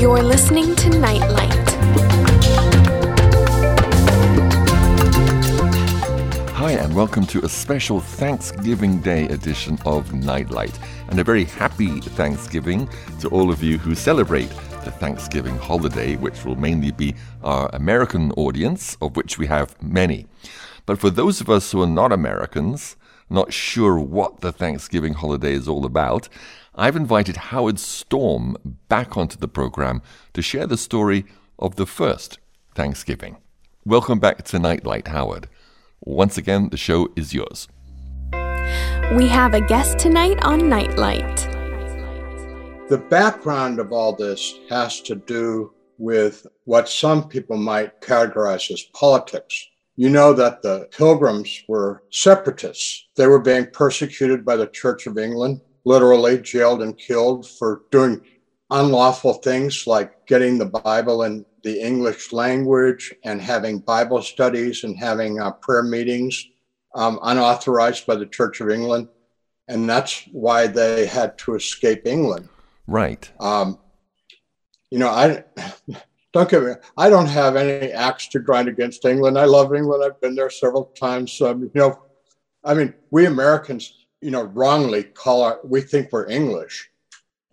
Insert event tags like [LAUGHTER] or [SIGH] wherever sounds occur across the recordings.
You're listening to Nightlight. Hi, and welcome to a special Thanksgiving Day edition of Nightlight. And a very happy Thanksgiving to all of you who celebrate the Thanksgiving holiday, which will mainly be our American audience, of which we have many. But for those of us who are not Americans, not sure what the Thanksgiving holiday is all about, I've invited Howard Storm back onto the program to share the story of the first Thanksgiving. Welcome back to Nightlight, Howard. Once again, the show is yours. We have a guest tonight on Nightlight. The background of all this has to do with what some people might categorize as politics. You know that the pilgrims were separatists. They were being persecuted by the Church of England, literally jailed and killed for doing unlawful things like getting the Bible in the English language and having Bible studies and having uh, prayer meetings um, unauthorized by the Church of England. And that's why they had to escape England. Right. Um, you know, I [LAUGHS] don't get me. I don't have any axe to grind against England. I love England. I've been there several times. Um, you know, I mean, we Americans, you know, wrongly call our. We think we're English,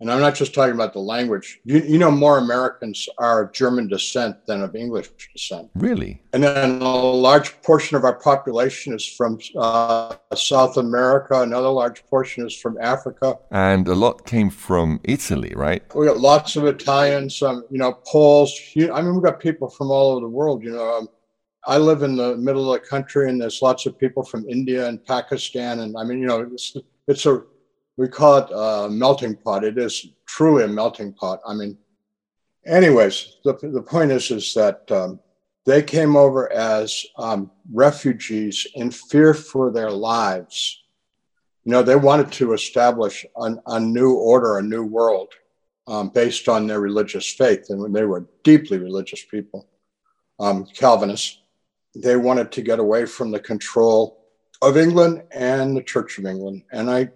and I'm not just talking about the language. You, you know, more Americans are of German descent than of English descent. Really? And then a large portion of our population is from uh, South America. Another large portion is from Africa. And a lot came from Italy, right? We got lots of Italians, um, you know, Poles. You, I mean, we've got people from all over the world. You know, um, I live in the middle of the country, and there's lots of people from India and Pakistan. And I mean, you know, it's, it's a we call it a melting pot. It is truly a melting pot. I mean, anyways, the, the point is, is that um, they came over as um, refugees in fear for their lives. You know, they wanted to establish an, a new order, a new world um, based on their religious faith. And they were deeply religious people, um, Calvinists. They wanted to get away from the control of England and the Church of England. And I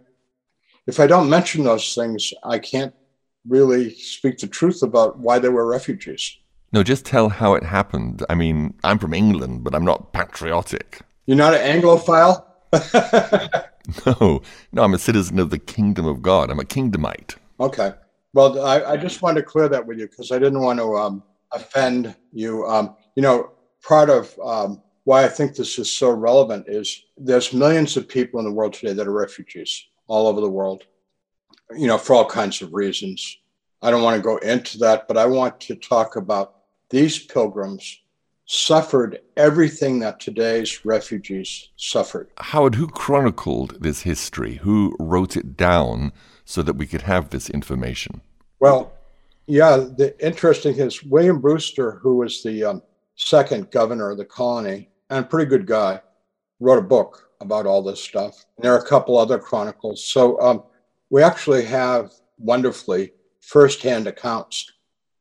if I don't mention those things, I can't really speak the truth about why they were refugees. No, just tell how it happened. I mean, I'm from England, but I'm not patriotic. You're not an Anglophile? [LAUGHS] no, no, I'm a citizen of the kingdom of God. I'm a kingdomite. Okay. Well, I, I just wanted to clear that with you because I didn't want to um, offend you. Um, you know, part of um, why I think this is so relevant is there's millions of people in the world today that are refugees all over the world, you know, for all kinds of reasons. I don't want to go into that, but I want to talk about these pilgrims suffered everything that today's refugees suffered. Howard, who chronicled this history? Who wrote it down so that we could have this information? Well, yeah, the interesting is William Brewster, who was the um, second governor of the colony and a pretty good guy, wrote a book about all this stuff. And there are a couple other chronicles. So um, we actually have wonderfully firsthand accounts.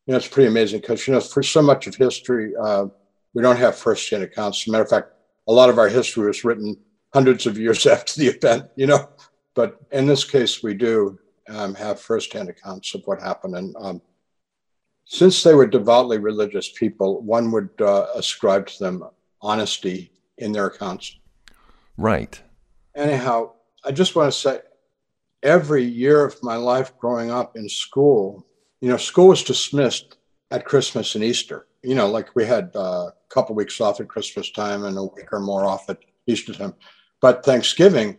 You know, it's pretty amazing because, you know, for so much of history, uh, we don't have firsthand accounts. As a matter of fact, a lot of our history was written hundreds of years [LAUGHS] after the event, you know. But in this case, we do um, have firsthand accounts of what happened. And um, since they were devoutly religious people, one would uh, ascribe to them honesty in their accounts. Right. Anyhow, I just want to say every year of my life growing up in school, you know, school was dismissed at Christmas and Easter. You know, like we had uh, a couple weeks off at Christmas time and a week or more off at Easter time. But Thanksgiving,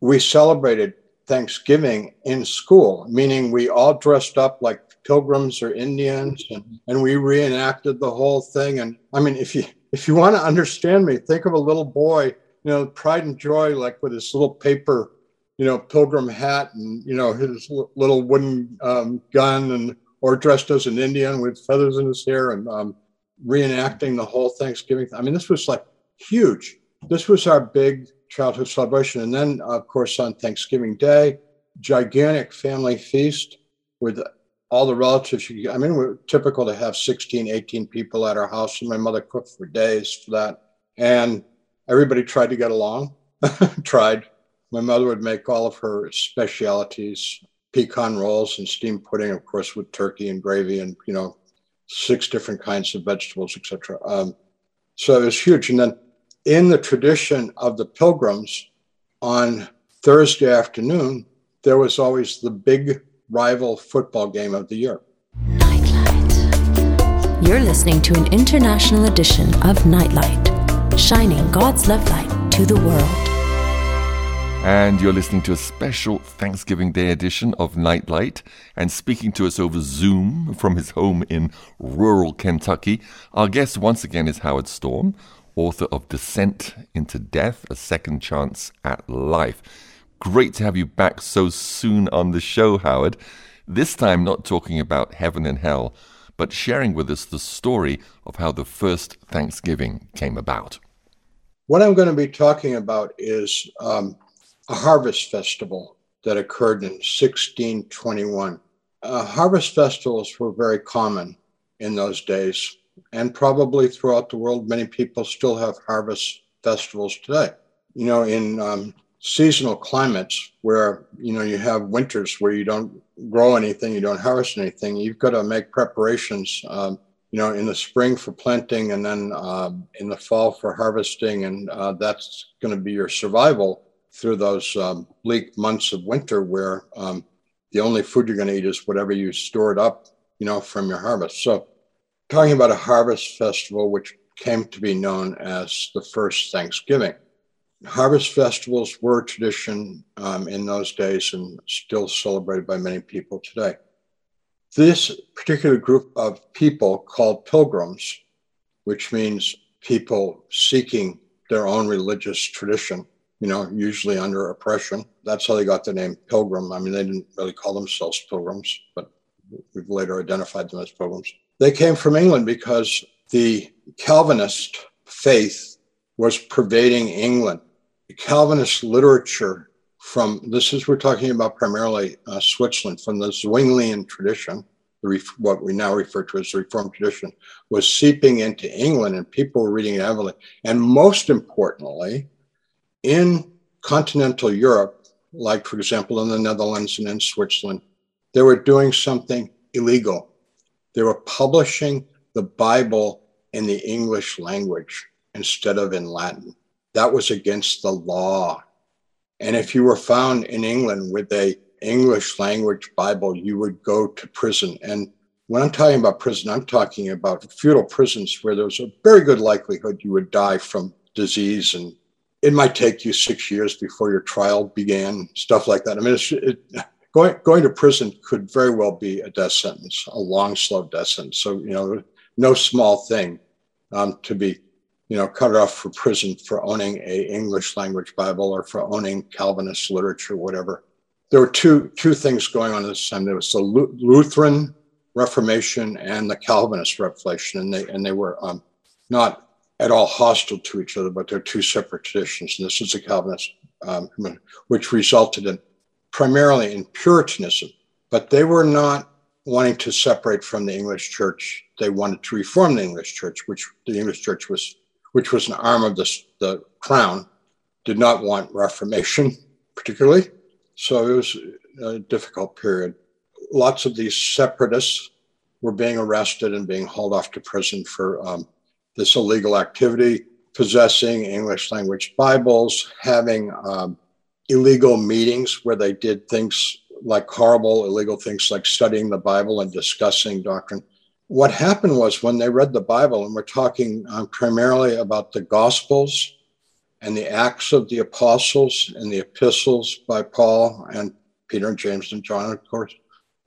we celebrated Thanksgiving in school, meaning we all dressed up like pilgrims or Indians and, and we reenacted the whole thing. And I mean, if you if you want to understand me, think of a little boy you know, pride and joy, like with his little paper, you know, pilgrim hat and, you know, his little wooden um, gun and, or dressed as an Indian with feathers in his hair and um, reenacting the whole Thanksgiving. I mean, this was like huge. This was our big childhood celebration. And then, of course, on Thanksgiving Day, gigantic family feast with all the relatives. I mean, we're typical to have 16, 18 people at our house, and my mother cooked for days for that. And everybody tried to get along, [LAUGHS] tried. My mother would make all of her specialities pecan rolls and steamed pudding, of course, with turkey and gravy and, you know, six different kinds of vegetables, etc. Um, so it was huge. And then in the tradition of the pilgrims, on Thursday afternoon, there was always the big rival football game of the year. Nightlight. You're listening to an international edition of Nightlight, shining God's love light to the world. And you're listening to a special Thanksgiving Day edition of Nightlight. And speaking to us over Zoom from his home in rural Kentucky, our guest once again is Howard Storm, author of Descent into Death A Second Chance at Life. Great to have you back so soon on the show, Howard. This time, not talking about heaven and hell, but sharing with us the story of how the first Thanksgiving came about. What I'm going to be talking about is um, a harvest festival that occurred in 1621. Uh, harvest festivals were very common in those days, and probably throughout the world, many people still have harvest festivals today. You know, in um, seasonal climates where you know you have winters where you don't grow anything, you don't harvest anything, you've got to make preparations. Um, you know, in the spring for planting, and then um, in the fall for harvesting, and uh, that's going to be your survival through those um, bleak months of winter where um, the only food you're going to eat is whatever you stored up, you know, from your harvest. So, talking about a harvest festival, which came to be known as the first Thanksgiving. Harvest festivals were a tradition um, in those days and still celebrated by many people today. This particular group of people called pilgrims, which means people seeking their own religious tradition, you know, usually under oppression. That's how they got the name Pilgrim. I mean, they didn't really call themselves pilgrims, but we've later identified them as pilgrims. They came from England because the Calvinist faith was pervading England. Calvinist literature from this is we're talking about primarily uh, Switzerland from the Zwinglian tradition, what we now refer to as the Reformed tradition, was seeping into England, and people were reading it heavily. And most importantly, in continental Europe, like for example in the Netherlands and in Switzerland, they were doing something illegal. They were publishing the Bible in the English language instead of in Latin. That was against the law. And if you were found in England with a English language Bible, you would go to prison. And when I'm talking about prison, I'm talking about feudal prisons where there was a very good likelihood you would die from disease and it might take you six years before your trial began, stuff like that. I mean, it, going going to prison could very well be a death sentence, a long, slow death sentence. So you know, no small thing um, to be, you know, cut off for prison for owning a English language Bible or for owning Calvinist literature, whatever. There were two two things going on at this time. There was the Lutheran Reformation and the Calvinist Reformation, and they and they were um, not at all hostile to each other, but they're two separate traditions. And this is the Calvinist, um, which resulted in primarily in Puritanism. But they were not wanting to separate from the English Church. They wanted to reform the English Church, which the English Church was, which was an arm of the, the crown, did not want Reformation particularly. So it was a difficult period. Lots of these separatists were being arrested and being hauled off to prison for um, this illegal activity, possessing English language Bibles, having um, illegal meetings where they did things like horrible illegal things like studying the Bible and discussing doctrine. What happened was when they read the Bible, and we're talking um, primarily about the Gospels and the Acts of the Apostles and the epistles by Paul and Peter and James and John, of course,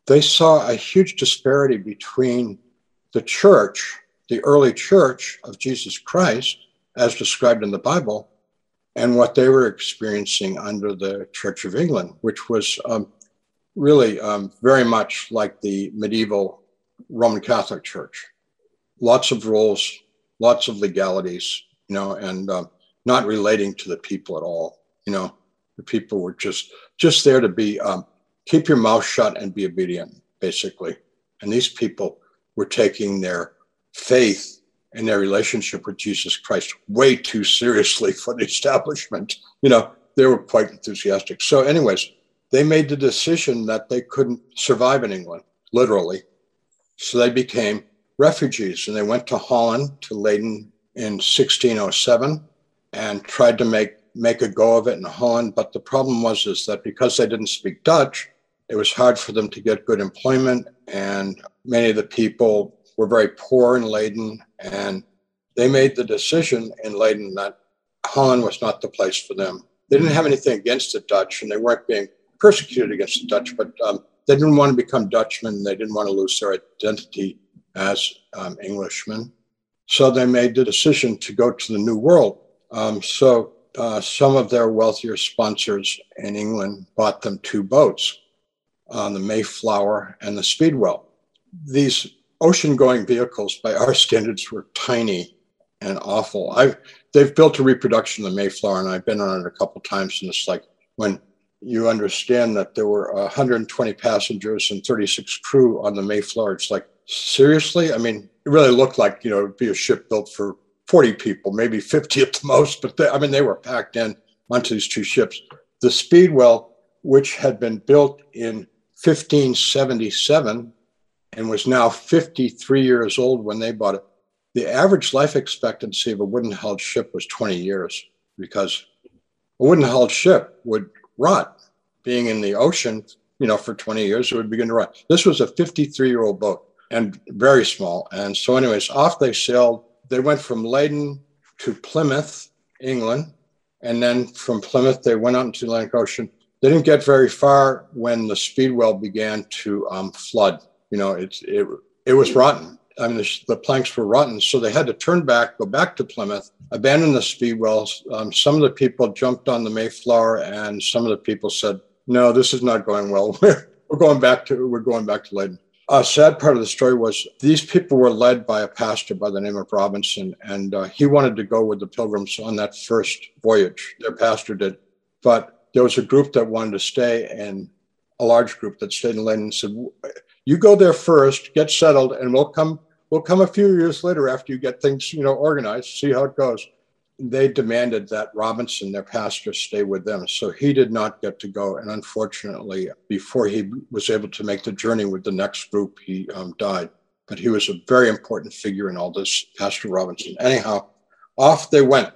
they saw a huge disparity between the church the early church of Jesus Christ, as described in the Bible, and what they were experiencing under the Church of England, which was um, really um, very much like the medieval Roman Catholic Church. Lots of rules, lots of legalities, you know, and um, not relating to the people at all. You know, the people were just just there to be um, keep your mouth shut and be obedient, basically. And these people were taking their faith and their relationship with Jesus Christ way too seriously [LAUGHS] for the establishment. You know, they were quite enthusiastic. So, anyways, they made the decision that they couldn't survive in England, literally. So they became refugees and they went to Holland, to Leiden in 1607 and tried to make, make a go of it in Holland. But the problem was is that because they didn't speak Dutch, it was hard for them to get good employment. And many of the people were very poor in Leiden. And they made the decision in Leiden that Holland was not the place for them. They didn't have anything against the Dutch and they weren't being persecuted against the Dutch, but um, they didn't want to become Dutchmen. They didn't want to lose their identity as um, Englishmen. So they made the decision to go to the New World. Um, so uh, some of their wealthier sponsors in England bought them two boats, uh, the Mayflower and the Speedwell. These ocean going vehicles, by our standards, were tiny and awful. I've, they've built a reproduction of the Mayflower, and I've been on it a couple times, and it's like when you understand that there were 120 passengers and 36 crew on the Mayflower. It's like, seriously? I mean, it really looked like, you know, it'd be a ship built for 40 people, maybe 50 at the [LAUGHS] most, but they, I mean, they were packed in onto these two ships. The Speedwell, which had been built in 1577 and was now 53 years old when they bought it, the average life expectancy of a wooden hulled ship was 20 years because a wooden hulled ship would rot. Being in the ocean, you know, for 20 years, it would begin to rot. This was a 53 year old boat and very small. And so, anyways, off they sailed. They went from Leyden to Plymouth, England. And then from Plymouth, they went out into the Atlantic Ocean. They didn't get very far when the Speedwell began to um, flood. You know, it, it, it was rotten. I mean, the, the, planks were rotten. So they had to turn back, go back to Plymouth, abandon the Speedwells. Um, some of the people jumped on the Mayflower, and some of the people said, "No, this is not going well. [LAUGHS] we're going back to we're going back to Leyden." A sad part of the story was these people were led by a pastor by the name of Robinson, and uh, he wanted to go with the pilgrims on that first voyage. Their pastor did, but there was a group that wanted to stay, and a large group that stayed in Leyden and said, "You go there first, get settled, and we'll come. We'll come a few years later after you get things, you know, organized. See how it goes." they demanded that Robinson, their pastor, stay with them. So he did not get to go. And unfortunately, before he was able to make the journey with the next group, he um, died. But he was a very important figure in all this, Pastor Robinson. Anyhow, off they went.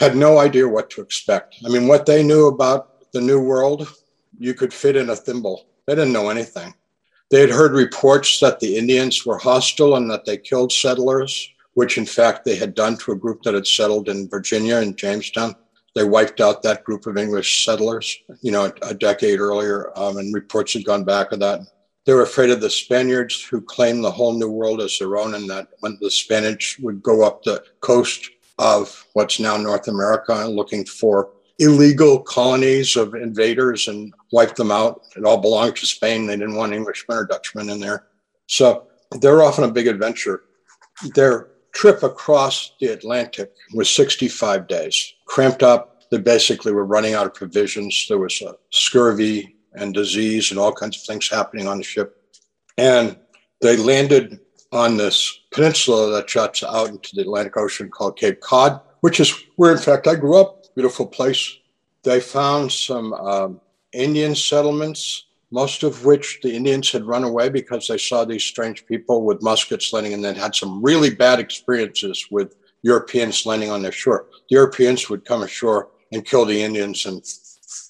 Had no idea what to expect. I mean, what they knew about the New World, you could fit in a thimble. They didn't know anything. They had heard reports that the Indians were hostile and that they killed settlers which in fact they had done to a group that had settled in Virginia in Jamestown. They wiped out that group of English settlers, you know, a, a decade earlier, um, and reports had gone back of that. They were afraid of the Spaniards who claimed the whole New World as their own, and that when the Spanish would go up the coast of what's now North America looking for illegal colonies of invaders and wiped them out. It all belonged to Spain. They didn't want Englishmen or Dutchmen in there. So they're off on a big adventure. They're trip across the Atlantic was 65 days, cramped up. They basically were running out of provisions. There was scurvy and disease and all kinds of things happening on the ship. And they landed on this peninsula that juts out into the Atlantic Ocean called Cape Cod, which is where, in fact, I grew up. Beautiful place. They found some um, Indian settlements most of which the Indians had run away because they saw these strange people with muskets landing and then had some really bad experiences with Europeans landing on their shore. The Europeans would come ashore and kill the Indians and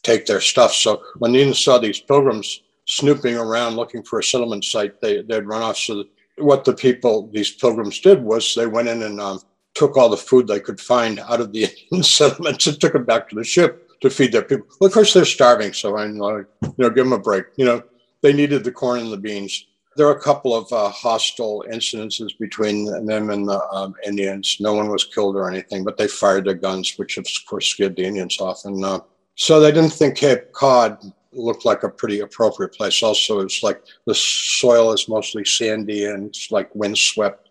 take their stuff. So when the Indians saw these pilgrims snooping around looking for a settlement site, they, they'd run off. So what the people, these pilgrims did was they went in and um, took all the food they could find out of the Indian [LAUGHS] settlements and took it back to the ship to feed their people. Well, of course, they're starving, so I know, you know, give them a break. You know, they needed the corn and the beans. There are a couple of uh, hostile incidences between them and the um, Indians. No one was killed or anything, but they fired their guns, which of course scared the Indians off. And uh, so they didn't think Cape Cod looked like a pretty appropriate place. Also, it's like the soil is mostly sandy and it's like windswept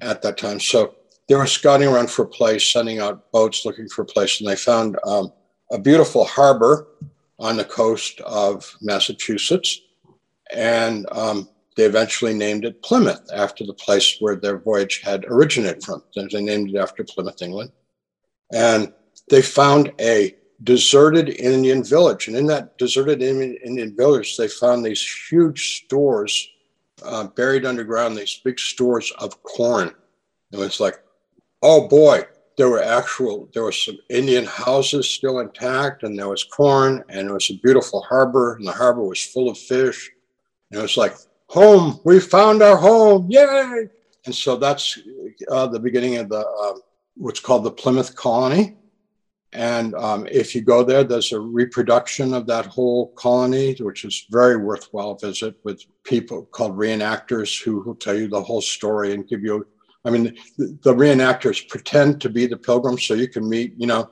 at that time. So they were scouting around for a place, sending out boats looking for a place, and they found um, a beautiful harbor on the coast of Massachusetts. And um, they eventually named it Plymouth after the place where their voyage had originated from. They named it after Plymouth, England. And they found a deserted Indian village. And in that deserted Indian village, they found these huge stores uh, buried underground, these big stores of corn. It was like, oh boy, there were actual, there were some Indian houses still intact, and there was corn, and it was a beautiful harbor, and the harbor was full of fish. And it was like, home, we found our home, yay! And so that's uh, the beginning of the uh, what's called the Plymouth Colony. And um, if you go there, there's a reproduction of that whole colony, which is very worthwhile visit with people called reenactors who will tell you the whole story and give you. I mean, the, the reenactors pretend to be the pilgrims, so you can meet, you know,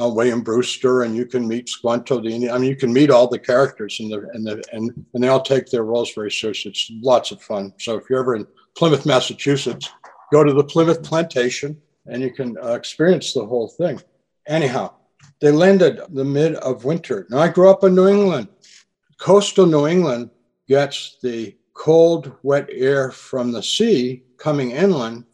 uh, William Brewster, and you can meet Squanto the. I mean, you can meet all the characters, and the and the and and they all take their roles very seriously. It's lots of fun. So if you're ever in Plymouth, Massachusetts, go to the Plymouth Plantation, and you can uh, experience the whole thing. Anyhow, they landed the mid of winter. Now I grew up in New England. Coastal New England gets the cold, wet air from the sea coming inland,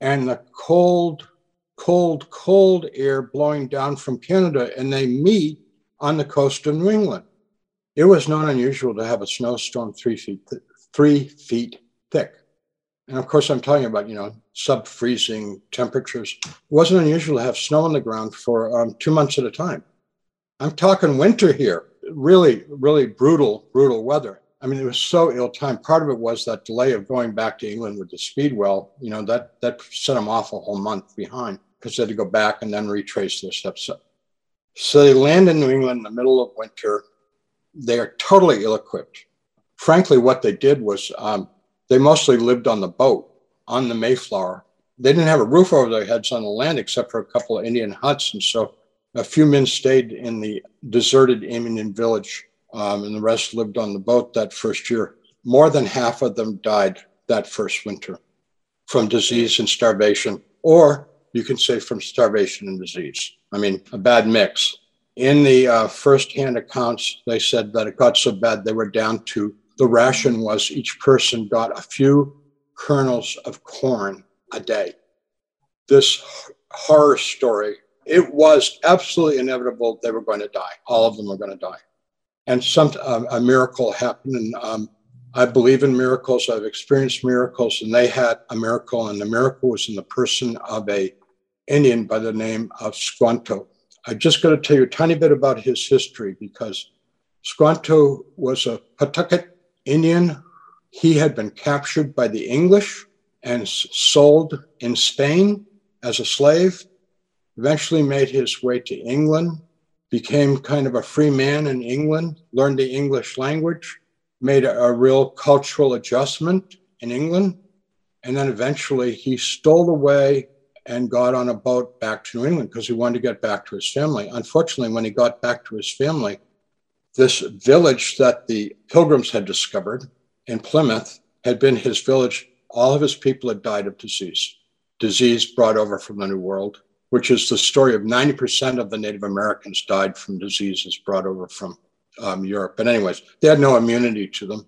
and the cold cold, cold air blowing down from Canada, and they meet on the coast of New England. It was not unusual to have a snowstorm three feet th- three feet thick. And of course, I'm talking about you know sub freezing temperatures. It wasn't unusual to have snow on the ground for um, two months at a time. I'm talking winter here. Really, really brutal, brutal weather. I mean, it was so ill timed. Part of it was that delay of going back to England with the Speedwell. You know that that set them off a whole month behind because they had to go back and then retrace their steps. So they land in New England in the middle of winter. They are totally ill equipped. Frankly, what they did was um, they mostly lived on the boat on the Mayflower. They didn't have a roof over their heads on the land except for a couple of Indian huts. And so a few men stayed in the deserted Indian village, um, and the rest lived on the boat that first year. More than half of them died that first winter from disease and starvation or you can say from starvation and disease. I mean, a bad mix. In the uh, first-hand accounts, they said that it got so bad they were down to the ration was each person got a few kernels of corn a day. This horror story, it was absolutely inevitable they were going to die. All of them were going to die. And some uh, a miracle happened. And um, I believe in miracles. I've experienced miracles, and they had a miracle, and the miracle was in the person of a Indian by the name of Squanto. I'm just going to tell you a tiny bit about his history because Squanto was a Patuxet Indian. He had been captured by the English and sold in Spain as a slave, eventually made his way to England, became kind of a free man in England, learned the English language, made a, a real cultural adjustment in England, and then eventually he stole away and got on a boat back to New England because he wanted to get back to his family. Unfortunately, when he got back to his family, this village that the pilgrims had discovered in Plymouth had been his village. All of his people had died of disease, disease brought over from the New World, which is the story of 90% of the Native Americans died from diseases brought over from um, Europe. But, anyways, they had no immunity to them.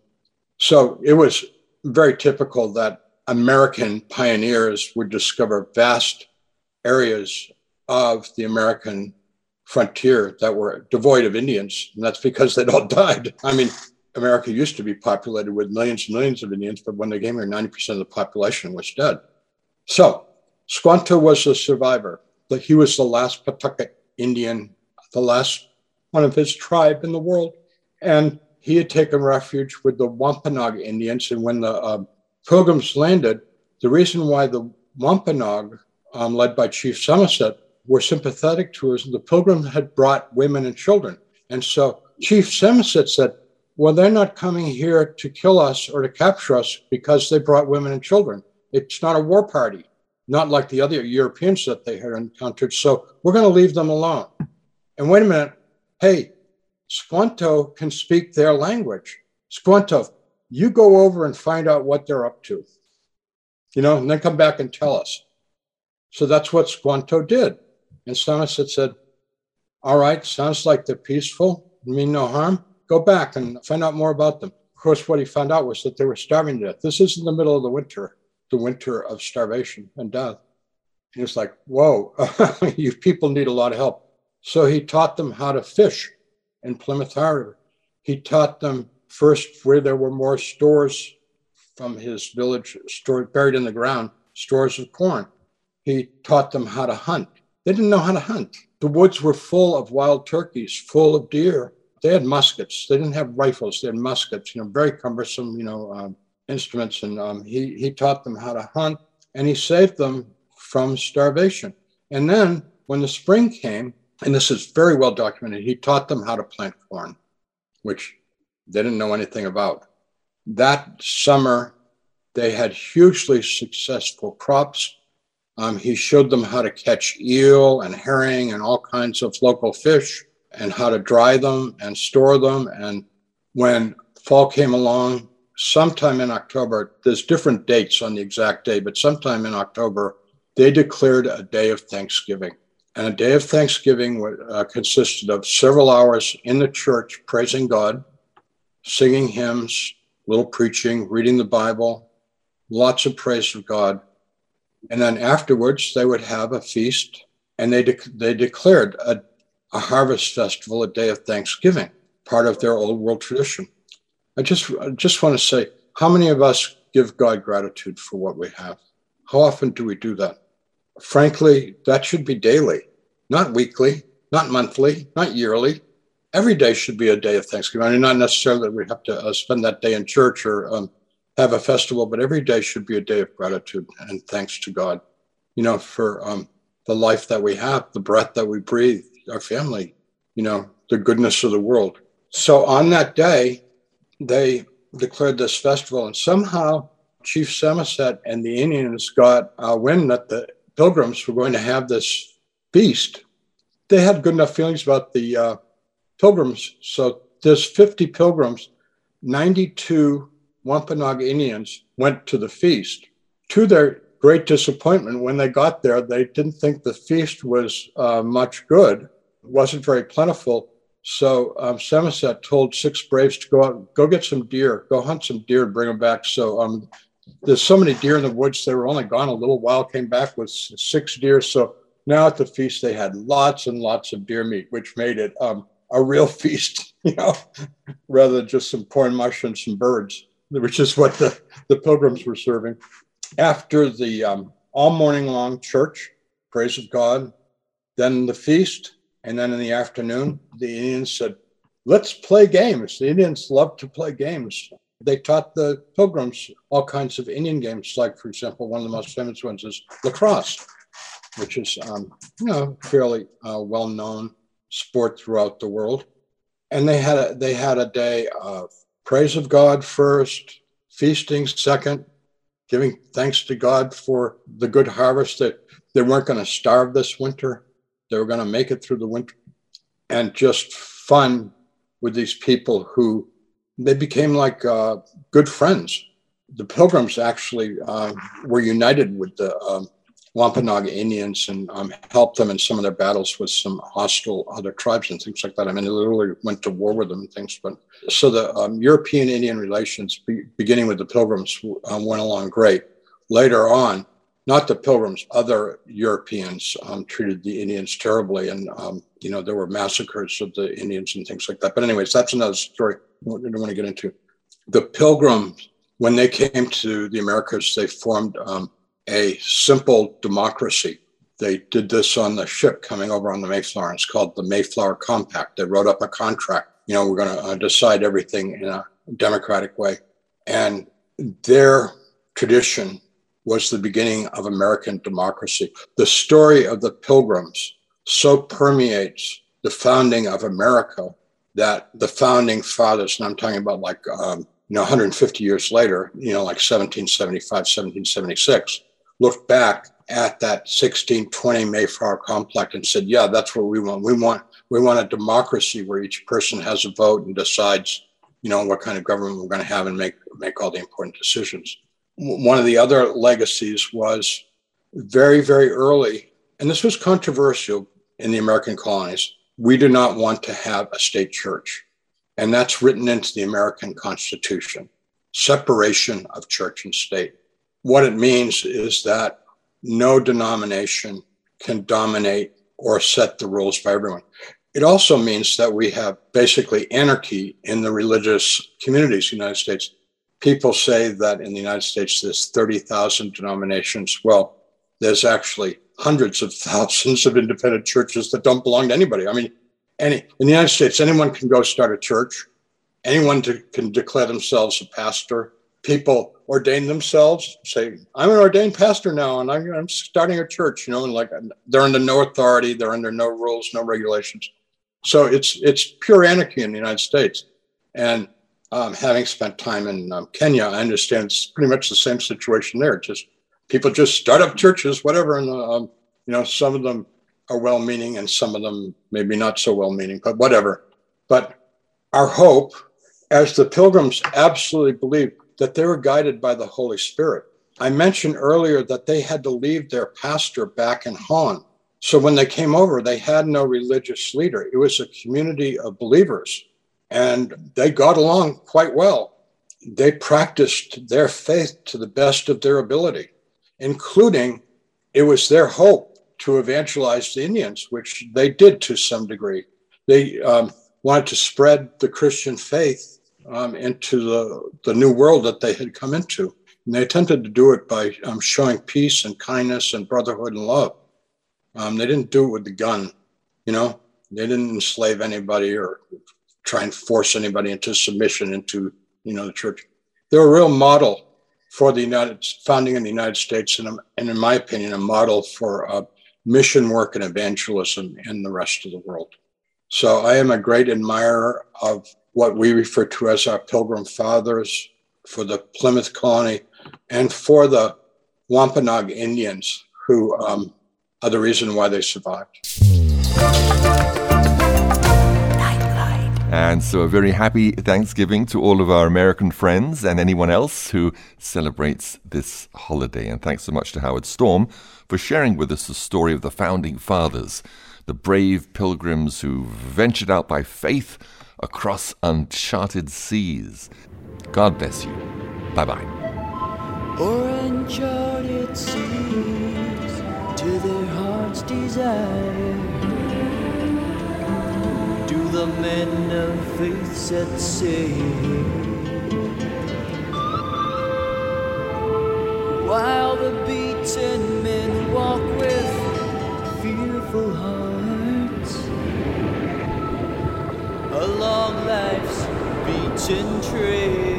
So it was very typical that American pioneers would discover vast areas of the American frontier that were devoid of Indians. And that's because they'd all [LAUGHS] died. I mean, America used to be populated with millions and millions of Indians, but when they came here, 90% of the population was dead. So Squanto was a survivor. He was the last Patuxet Indian, the last one of his tribe in the world. And he had taken refuge with the Wampanoag Indians. And when the uh, pilgrims landed, the reason why the Wampanoag, um, led by Chief Samoset, were sympathetic to us, the pilgrims had brought women and children. And so Chief Samoset said, well, they're not coming here to kill us or to capture us because they brought women and children. It's not a war party, not like the other Europeans that they had encountered. So we're going to leave them alone. And wait a minute. Hey, Squanto can speak their language. Squanto, you go over and find out what they're up to, you know, and then come back and tell us. So that's what Squanto did. And Samoset said, All right, sounds like they're peaceful, mean no harm. Go back and find out more about them. Of course, what he found out was that they were starving to death. This is in the middle of the winter, the winter of starvation and death. And it's like, whoa, [LAUGHS] you people need a lot of help. So he taught them how to fish in Plymouth Harbor. He taught them first where there were more stores from his village, stored buried in the ground, stores of corn. He taught them how to hunt. They didn't know how to hunt. The woods were full of wild turkeys, full of deer. They had muskets. They didn't have rifles. They had muskets. You know, very cumbersome. You know, um, instruments. And um, he he taught them how to hunt, and he saved them from starvation. And then when the spring came, and this is very well documented, he taught them how to plant corn, which they didn't know anything about. That summer, they had hugely successful crops. Um, he showed them how to catch eel and herring and all kinds of local fish and how to dry them and store them. And when fall came along, sometime in October, there's different dates on the exact day, but sometime in October, they declared a day of Thanksgiving. And a day of Thanksgiving uh, consisted of several hours in the church praising God, singing hymns, little preaching, reading the Bible, lots of praise of God. And then afterwards, they would have a feast and they, de- they declared a, a harvest festival, a day of Thanksgiving, part of their old world tradition. I just, I just want to say, how many of us give God gratitude for what we have? How often do we do that? Frankly, that should be daily, not weekly, not monthly, not yearly. Every day should be a day of Thanksgiving. I mean, not necessarily that we have to uh, spend that day in church or um, have a festival, but every day should be a day of gratitude and thanks to God, you know, for um, the life that we have, the breath that we breathe, our family, you know, the goodness of the world. So on that day, they declared this festival, and somehow Chief Samoset and the Indians got a wind that the pilgrims were going to have this feast. They had good enough feelings about the uh, pilgrims. So there's 50 pilgrims, 92 Wampanoag Indians went to the feast. To their great disappointment, when they got there, they didn't think the feast was uh, much good, it wasn't very plentiful. So um, Samoset told six braves to go out, go get some deer, go hunt some deer and bring them back. So um, there's so many deer in the woods. They were only gone a little while, came back with six deer. So now at the feast, they had lots and lots of deer meat, which made it um, a real [LAUGHS] feast, you know, rather than just some corn mush and some birds, which is what the, the pilgrims were serving. After the um, all morning long church, praise of God, then the feast, and then in the afternoon, the Indians said, let's play games. The Indians love to play games. They taught the pilgrims all kinds of Indian games, like, for example, one of the most famous ones is lacrosse, which is, um, you know, fairly uh, well known sport throughout the world. And they had a, they had a day of praise of God first, feasting second, giving thanks to God for the good harvest that they weren't going to starve this winter they were going to make it through the winter and just fun with these people who they became like uh, good friends. The Pilgrims actually uh, were united with the um, Wampanoag Indians and um, helped them in some of their battles with some hostile other tribes and things like that. I mean, they literally went to war with them and things. But so the um, European Indian relations, be, beginning with the Pilgrims, um, went along great. Later on, not the pilgrims, other Europeans um, treated the Indians terribly. And, um, you know, there were massacres of the Indians and things like that. But, anyways, that's another story I don't want to get into. The pilgrims, when they came to the Americas, they formed um, a simple democracy. They did this on the ship coming over on the Mayflower. It's called the Mayflower Compact. They wrote up a contract. You know, we're going to uh, decide everything in a democratic way. And their tradition was the beginning of American democracy. The story of the pilgrims so permeates the founding of America that the founding fathers, and I'm talking about like, um, you know, 150 years later, you know, like 1775, 1776, looked back at that 1620 Mayflower Compact and said, yeah, that's what we want. We want, we want a democracy where each person has a vote and decides, you know, what kind of government we're going to have and make, make all the important decisions one of the other legacies was very, very early, and this was controversial in the American colonies. We do not want to have a state church. And that's written into the American Constitution separation of church and state. What it means is that no denomination can dominate or set the rules for everyone. It also means that we have basically anarchy in the religious communities in the United States. People say that in the United States there's 30,000 denominations. Well, there's actually hundreds of thousands of independent churches that don't belong to anybody. I mean, any in the United States, anyone can go start a church. Anyone to, can declare themselves a pastor. People ordain themselves, say, "I'm an ordained pastor now, and I'm, I'm starting a church." You know, and like they're under no authority, they're under no rules, no regulations. So it's it's pure anarchy in the United States. And um, having spent time in um, Kenya, I understand it's pretty much the same situation there. Just people just start up churches, whatever, and um, you know, some of them are well-meaning and some of them maybe not so well-meaning, but whatever. But our hope, as the pilgrims absolutely believed that they were guided by the Holy Spirit. I mentioned earlier that they had to leave their pastor back in Han. So when they came over, they had no religious leader. It was a community of believers, and they got along quite well. They practiced their faith to the best of their ability, including it was their hope to evangelize the Indians, which they did to some degree. They um, wanted to spread the Christian faith um, into the, the new world that they had come into. And they attempted to do it by um, showing peace and kindness and brotherhood and love. Um, they didn't do it with the gun, you know, they didn't enslave anybody or try and force anybody into submission into, you know, the church. They're a real model for the United founding in the United States, and, and in my opinion, a model for uh, mission work and evangelism in the rest of the world. So I am a great admirer of what we refer to as our Pilgrim Fathers for the Plymouth colony and for the Wampanoag Indians, who um, are the reason why they survived. And so, a very happy Thanksgiving to all of our American friends and anyone else who celebrates this holiday. And thanks so much to Howard Storm for sharing with us the story of the founding fathers, the brave pilgrims who ventured out by faith across uncharted seas. God bless you. Bye bye. Or uncharted seas to their heart's desire faith set sail. While the beaten men walk with fearful hearts along life's beaten trail.